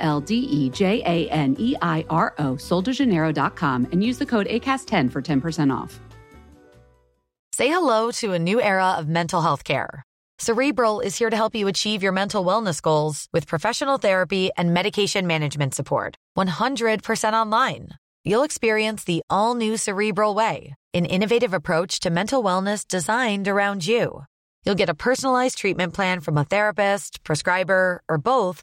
L D E J A N E I R O, soldejaneiro.com, and use the code ACAST10 for 10% off. Say hello to a new era of mental health care. Cerebral is here to help you achieve your mental wellness goals with professional therapy and medication management support. 100% online. You'll experience the all new Cerebral Way, an innovative approach to mental wellness designed around you. You'll get a personalized treatment plan from a therapist, prescriber, or both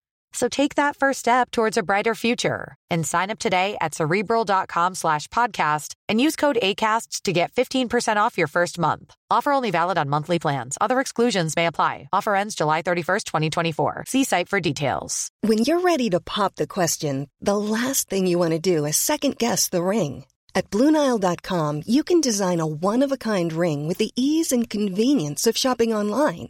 So take that first step towards a brighter future and sign up today at cerebral.com slash podcast and use code ACasts to get 15% off your first month. Offer only valid on monthly plans. Other exclusions may apply. Offer ends July 31st, 2024. See site for details. When you're ready to pop the question, the last thing you want to do is second guess the ring. At Bluenile.com, you can design a one of a kind ring with the ease and convenience of shopping online.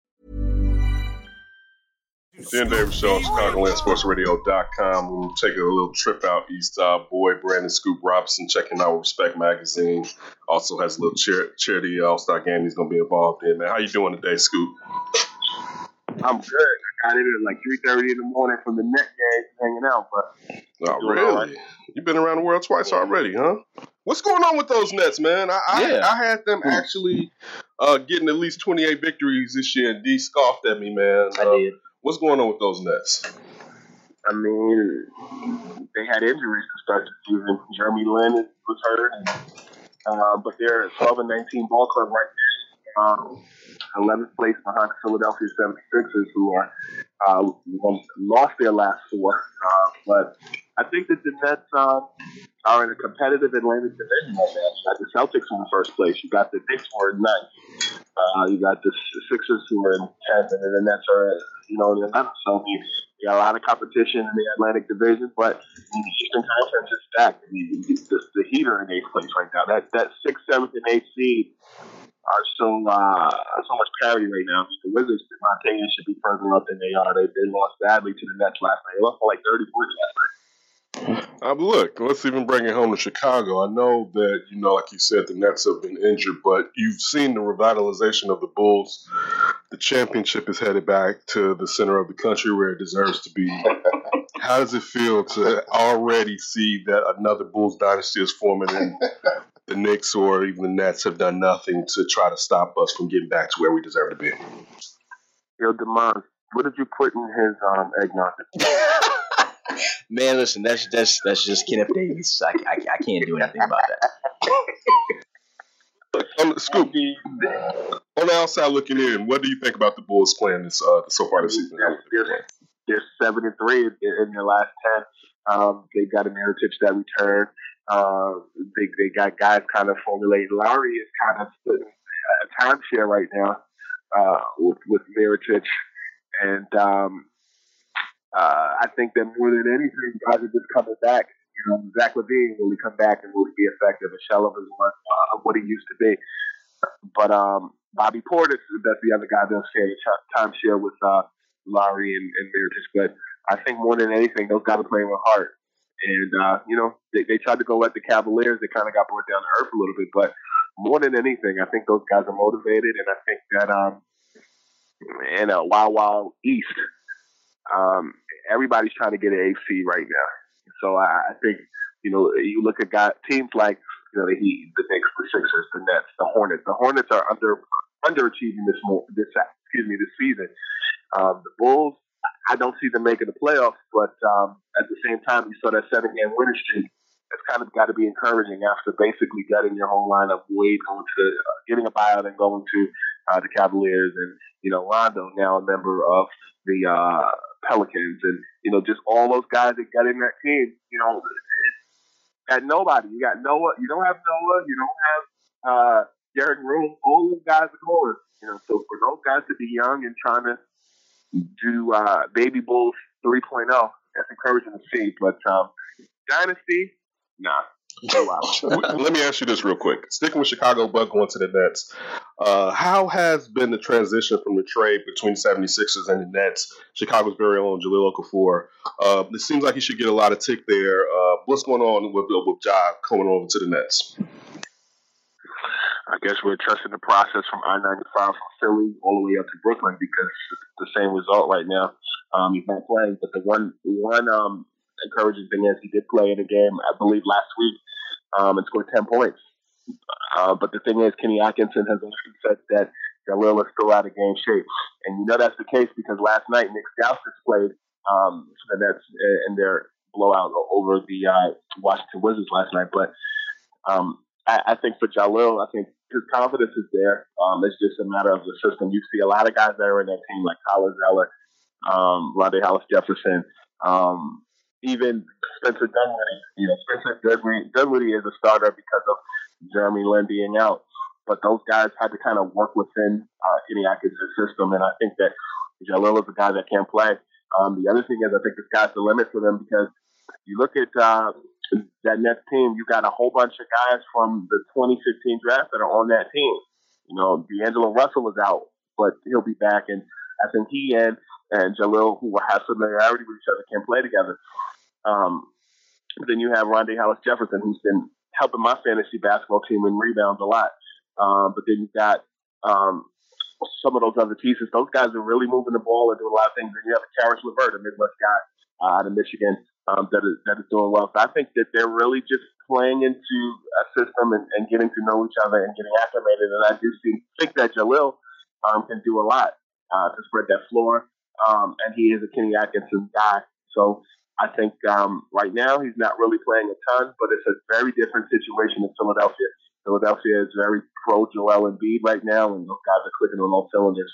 Dan Davis Show, ChicagolandSportsRadio.com. We're taking a little trip out east. Uh, boy, Brandon Scoop Robinson checking out Respect Magazine. Also has a little char- charity All Star game he's going to be involved in. Man, how you doing today, Scoop? I'm good. I got in at like three thirty in the morning from the net game, hanging out. But oh, really? You've been around the world twice already, huh? What's going on with those Nets, man? I Yeah. I, I had them actually uh, getting at least twenty eight victories this year, and D scoffed at me, man. I Uh, did. What's going on with those Nets? I mean, they had injuries to start the season. Jeremy Lin was hurt, uh, but they're 12 and 19 ball club right now. Um, 11th place behind the Philadelphia 76ers, who are uh, lost their last four. Uh, but I think that the Nets um, are in a competitive Atlantic division right now. You got the Celtics in the first place. You got the Knicks who are in ninth. Uh, you got the Sixers who are in 10th, and the Nets are, you know, in 11th. So you you got a lot of competition in the Atlantic Division, but the Eastern Conference is stacked. I mean, the, the, the Heat are in eighth place right now. That that sixth, seventh, and eighth seed are so uh, so much parity right now. The Wizards, in my should be further up than they are. They, they lost badly to the Nets last night. They lost by like 30 points last night. Uh, but look, let's even bring it home to Chicago. I know that, you know, like you said, the Nets have been injured, but you've seen the revitalization of the Bulls. The championship is headed back to the center of the country where it deserves to be. How does it feel to already see that another Bulls dynasty is forming and the Knicks or even the Nets have done nothing to try to stop us from getting back to where we deserve to be? Yo, Demond, what did you put in his um, eggnog? Man, listen, that's that's that's just Kenneth Davis. I, I, I can't do anything about that. On the scoop, on the outside looking in, what do you think about the Bulls playing this uh, so far this season? They're, they're seven and three in, in their last ten. Um, they got a Mirotic that returned. Uh, they they got guys kind of formulating. Lauri is kind of splitting a timeshare right now uh, with with Mirotic, and um, uh, I think that more than anything, guys are just coming back. You know, Zach LaVine will he come back and will he be effective? A shell of his uh, of what he used to be. But um, Bobby Portis, that's the other guy that's sharing timeshare with uh, Lauri and, and Mirotic. But I think more than anything, those guys are playing with heart. And, uh, you know, they, they tried to go at the Cavaliers. They kind of got brought down to earth a little bit. But more than anything, I think those guys are motivated. And I think that um, in a Wild Wild East, um, everybody's trying to get an AC right now. So I, I think, you know, you look at guys, teams like, you know, the Heat, the Knicks, the Sixers, the Nets, the Hornets. The Hornets are under underachieving this more this excuse me this season. Um, the Bulls, I don't see them making the playoffs, but um, at the same time, you saw that seven game winning streak. It's kind of got to be encouraging after basically gutting your whole lineup, Wade going to uh, getting a buyout and going to uh, the Cavaliers, and you know Rondo now a member of the uh, Pelicans, and you know just all those guys that got in that team. You know, at nobody. You got Noah. You don't have Noah. You don't have uh, Derrick Rose. All those guys are going. You know, so for those guys to be young and trying to do uh, Baby Bulls 3.0, that's encouraging to see. But um, Dynasty, nah. Let me ask you this real quick. Sticking with Chicago, but going to the Nets, uh, how has been the transition from the trade between 76ers and the Nets? Chicago's very own Jahlil Okafor. Uh, it seems like he should get a lot of tick there. Uh, what's going on with, with Ja coming over to the Nets? I guess we're trusting the process from I 95 from Philly all the way up to Brooklyn because it's the same result right now. Um, he's not playing, but the one one um, encouraging thing is he did play in a game, I believe, last week um, and scored 10 points. Uh, but the thing is, Kenny Atkinson has also said that Jahlil is still out of game shape. And you know that's the case because last night Nick Stauskas played um, the Nets in their blowout over the uh, Washington Wizards last night. But um, I, I think for Jahlil, I think his confidence is there. Um, it's just a matter of the system. You see a lot of guys that are in that team, like Tyler Zeller, um, Rondae Hollis Jefferson, um, even Spencer Dinwiddie. You know, Spencer Dinwiddie, Dinwiddie is a starter because of Jeremy Lin being out. But those guys had to kind of work within uh, Kenny system, and I think that Jahlil is a guy that can play. Um, the other thing is, I think the sky's the limit for them because you look at uh, that Nets team, you got a whole bunch of guys from the 2015 draft that are on that team. You know, D'Angelo Russell is out, but he'll be back, and I think he and and Jahlil, who have familiarity with each other, can play together. Um, then you have Rondae Hollis Jefferson, who's been helping my fantasy basketball team in rebounds a lot. Um, but then you've got um, some of those other pieces. Those guys are really moving the ball and doing a lot of things. And you have Caris LeVert, a Midwest guy uh, out of Michigan, um, that is that is doing well. So I think that they're really just playing into a system and, and getting to know each other and getting acclimated. And I do see, think that Jahlil um, can do a lot uh, to spread that floor. Um, and he is a Kenny Atkinson guy. So I think um, right now he's not really playing a ton, but it's a very different situation in Philadelphia. Philadelphia is very pro Joel Embiid right now, and those guys are clicking on all cylinders.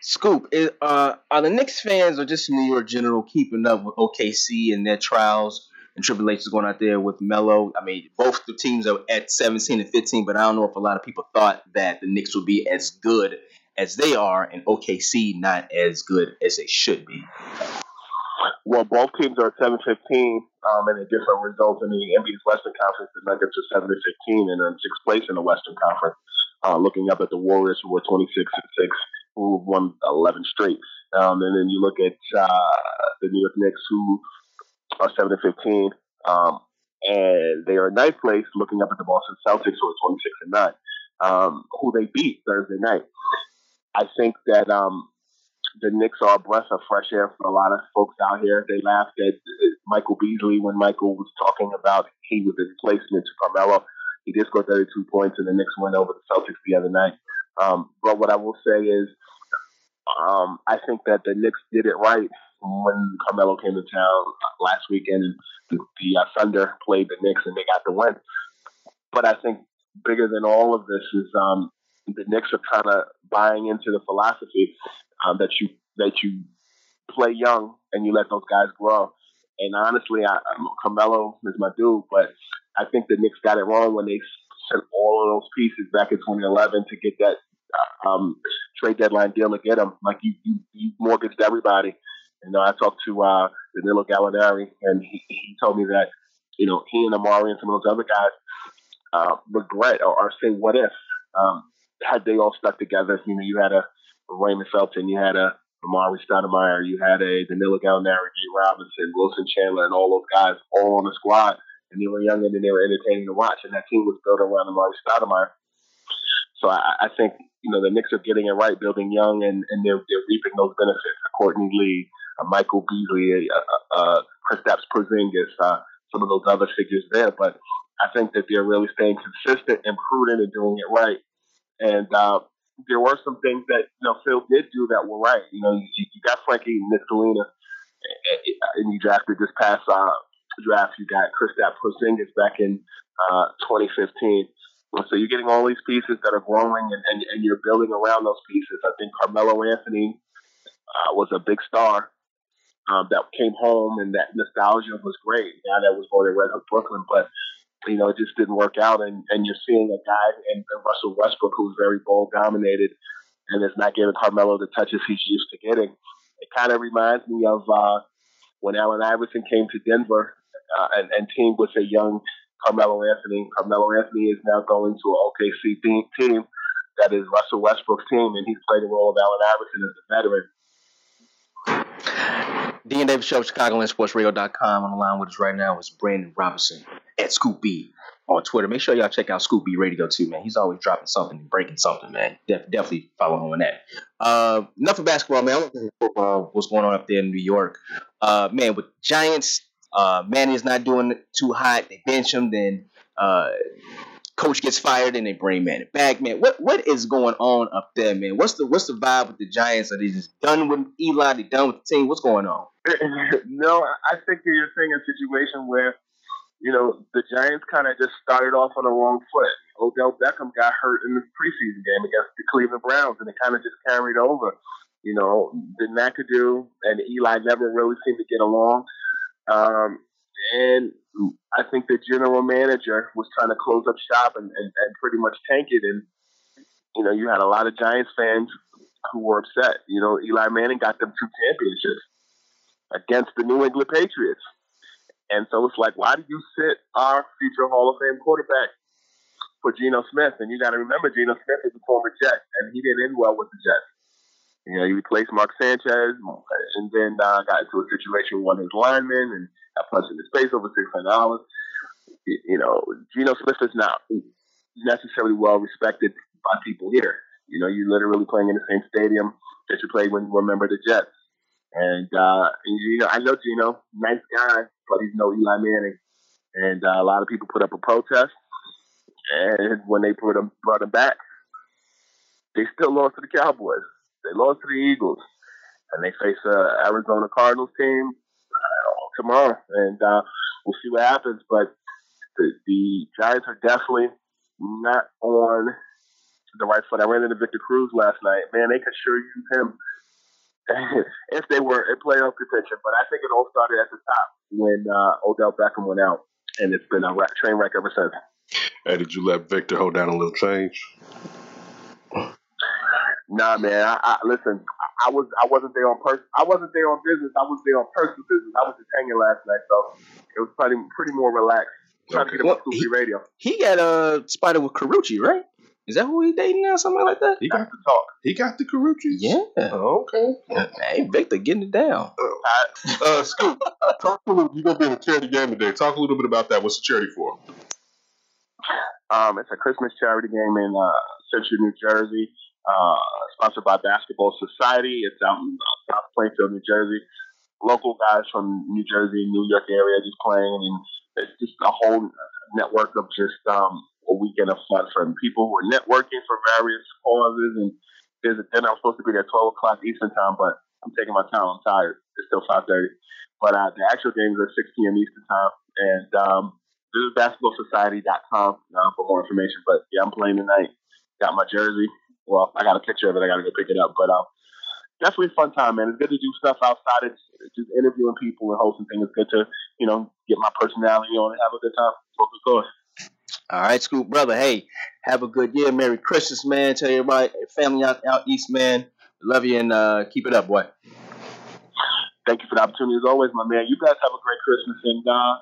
Scoop, uh, are the Knicks fans or just New York general keeping up with OKC and their trials and tribulations going out there with Melo? I mean, both the teams are at 17 and 15, but I don't know if a lot of people thought that the Knicks would be as good as they are and OKC not as good as they should be. Well, both teams are 7 15, um, and a different result in the NBA's Western Conference. The Nuggets are 7 15 and in sixth place in the Western Conference. Uh, looking up at the Warriors, who were 26 and 6, who won 11 straight. Um, and then you look at uh, the New York Knicks, who are 7 15, um, and they are in ninth place, looking up at the Boston Celtics, who are 26 and 9, um, who they beat Thursday night. I think that um, the Knicks are a breath of fresh air for a lot of folks out here. They laughed at Michael Beasley when Michael was talking about he was a replacement to Carmelo. He did score 32 points, and the Knicks went over the Celtics the other night. Um, but what I will say is, um, I think that the Knicks did it right when Carmelo came to town last weekend, and the, the uh, Thunder played the Knicks, and they got the win. But I think bigger than all of this is um, the Knicks are kind of buying into the philosophy um, that you that you play young and you let those guys grow. And honestly, I, Carmelo is my dude, but I think the Knicks got it wrong when they sent all of those pieces back in 2011 to get that uh, um, trade deadline deal to get him. Like you, you, you mortgaged everybody. You know, I talked to uh, Danilo Gallinari, and he, he told me that you know he and Amar'e and some of those other guys uh, regret or, or say what if um, had they all stuck together. You know, you had a Raymond Felton, you had a Amar'e Stoudemire, you had a Danilo Gallinari, G. Robinson, Wilson Chandler, and all those guys all on the squad. And they were young and they were entertaining to watch. And that team was built around Amar'e Stoudemire. So I, I think, you know, the Knicks are getting it right, building young, and, and they're, they're reaping those benefits. Courtney Lee, uh, Michael Beasley, uh, uh, uh Kristaps Porzingis, uh, some of those other figures there. But I think that they're really staying consistent and prudent and doing it right. And uh, there were some things that you know Phil did do that were right. You know, you, you got Frankie Ntilikina, and you drafted this past uh, draft. You got Kristaps Porzingis back in uh, 2015. So you're getting all these pieces that are growing, and, and, and you're building around those pieces. I think Carmelo Anthony uh, was a big star um, that came home, and that nostalgia was great. Now that was going to Red Hook Brooklyn, but you know it just didn't work out. And, and you're seeing a guy in Russell Westbrook who's very ball dominated, and is not giving Carmelo the touches he's used to getting. It kind of reminds me of uh, when Allen Iverson came to Denver uh, and, and teamed with a young Carmelo Anthony. Carmelo Anthony is now going to an OKC team that is Russell Westbrook's team, and he's played the role of Allen Iverson as a veteran. Dean Davis Show, ChicagolandSportsRadio.com. On the line with us right now is Brandon Robinson at Scoop B on Twitter. Make sure y'all check out Scoop B Radio too, man. He's always dropping something and breaking something, man. Def- definitely follow him on that. Uh, enough of basketball, man. Football. What's going on up there in New York? Uh, man, with Giants, uh, Manny is not doing too hot. They bench him, then uh, coach gets fired, and they bring Manny back. Man, what what is going on up there, man? What's the what's the vibe with the Giants? Are they just done with Eli? They done with the team? What's going on? no, I think that you're seeing a situation where you know the Giants kind of just started off on the wrong foot. Odell Beckham got hurt in the preseason game against the Cleveland Browns, and it kind of just carried over. You know, the McAdoo and Eli never really seemed to get along. Um, and I think the general manager was trying to close up shop and, and, and pretty much tank it. And, you know, you had a lot of Giants fans who were upset. You know, Eli Manning got them two championships against the New England Patriots. And so it's like, why did you sit our future Hall of Fame quarterback for Geno Smith? And you got to remember, Geno Smith is a former Jet, and he didn't end well with the Jets. You know, he replaced Mark Sanchez, and then uh, got into a situation with one of his linemen, and got punched in his face over six hundred dollars. You know, Geno Smith is not necessarily well respected by people here. You know, you're literally playing in the same stadium that you played when you were a member of the Jets. And, uh, you know, I know Geno, nice guy, but he's no Eli Manning. And uh, a lot of people put up a protest. And when they put him, brought him back, they still lost to the Cowboys. They lost to the Eagles, and they face a Arizona Cardinals team uh, tomorrow, and uh, we'll see what happens. But the, the Giants are definitely not on the right foot. I ran into Victor Cruz last night. Man, they could sure use him if they were in playoff contention. But I think it all started at the top when uh, Odell Beckham went out, and it's been a train wreck ever since. Hey, did you let Victor hold down a little change? Nah, man. I, I listen. I was I wasn't there on person. I wasn't there on business. I was there on personal business. I was just hanging last night, so it was pretty pretty more relaxed. Trying okay. to get him well, he, radio. He got a uh, spider with Karrueche, right? Is that who he dating now? Something like that? He got the talk. He got the Karrueche. Yeah. Oh, okay. Hey, Victor, getting it down. Uh, uh, Scoop, uh, talk a little. You gonna be in a charity game today? Talk a little bit about that. What's the charity for? Um, it's a Christmas charity game in uh, Central New Jersey uh, sponsored by Basketball Society. It's out in uh, South Plainfield, New Jersey. Local guys from New Jersey, New York area just playing, and it's just a whole network of just um, a weekend of fun for people who are networking for various causes. And there's a dinner. I'm supposed to be there at 12 o'clock Eastern time, but I'm taking my time. I'm tired. It's still 5:30. But uh, the actual games are 6 p.m. Eastern time, and um, this is basketballsociety.com uh, for more information. But yeah, I'm playing tonight. Got my jersey. Well, I got a picture of it. I got to go pick it up. But um, definitely a fun time, man. It's good to do stuff outside. It's, just interviewing people and hosting things. It's good to, you know, get my personality on and have a good time. Course. All right, Scoop brother. Hey, have a good year. Merry Christmas, man. Tell everybody, family out, out east, man. Love you and uh, keep it up, boy. Thank you for the opportunity as always, my man. You guys have a great Christmas and uh,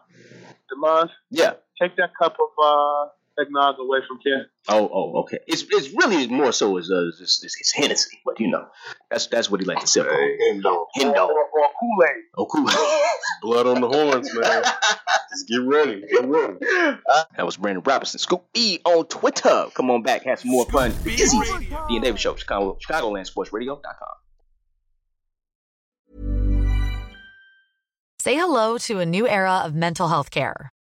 Demas. Yeah. Take that cup of uh, eggnog away from Ken. Oh, oh, okay. It's it's really more so as uh, it's, it's, it's Hennessy, but you know, that's that's what he likes to sip. Hey, Hendo. Hendo. Or, or Kool Aid. Oh, Kool Aid. Blood on the horns, man. Just get ready. Get ready. That was Brandon Robinson. Scoop E on Twitter. Come on back, have some more fun. Busy. D and David Show, Chicago, ChicagolandSportsRadio.com. Say hello to a new era of mental health care.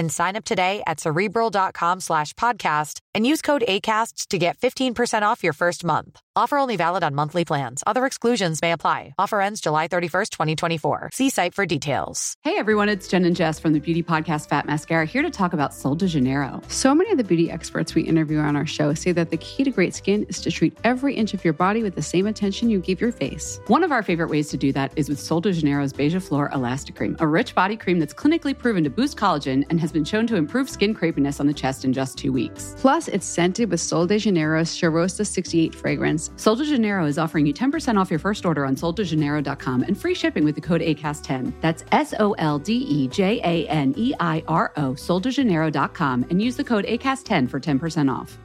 and sign up today at cerebral.com slash podcast and use code ACasts to get 15% off your first month. Offer only valid on monthly plans. Other exclusions may apply. Offer ends July 31st, 2024. See site for details. Hey everyone, it's Jen and Jess from the beauty podcast Fat Mascara here to talk about Sol de Janeiro. So many of the beauty experts we interview on our show say that the key to great skin is to treat every inch of your body with the same attention you give your face. One of our favorite ways to do that is with Sol de Janeiro's Beija Flor Elastic Cream, a rich body cream that's clinically proven to boost collagen and has been shown to improve skin crepiness on the chest in just two weeks. Plus, it's scented with Sol de Janeiro's Cheirosa 68 fragrance. Sol de Janeiro is offering you 10% off your first order on soldejaneiro.com and free shipping with the code ACAST10. That's S O L D E J A N E I R O, soldejaneiro.com, and use the code ACAST10 for 10% off.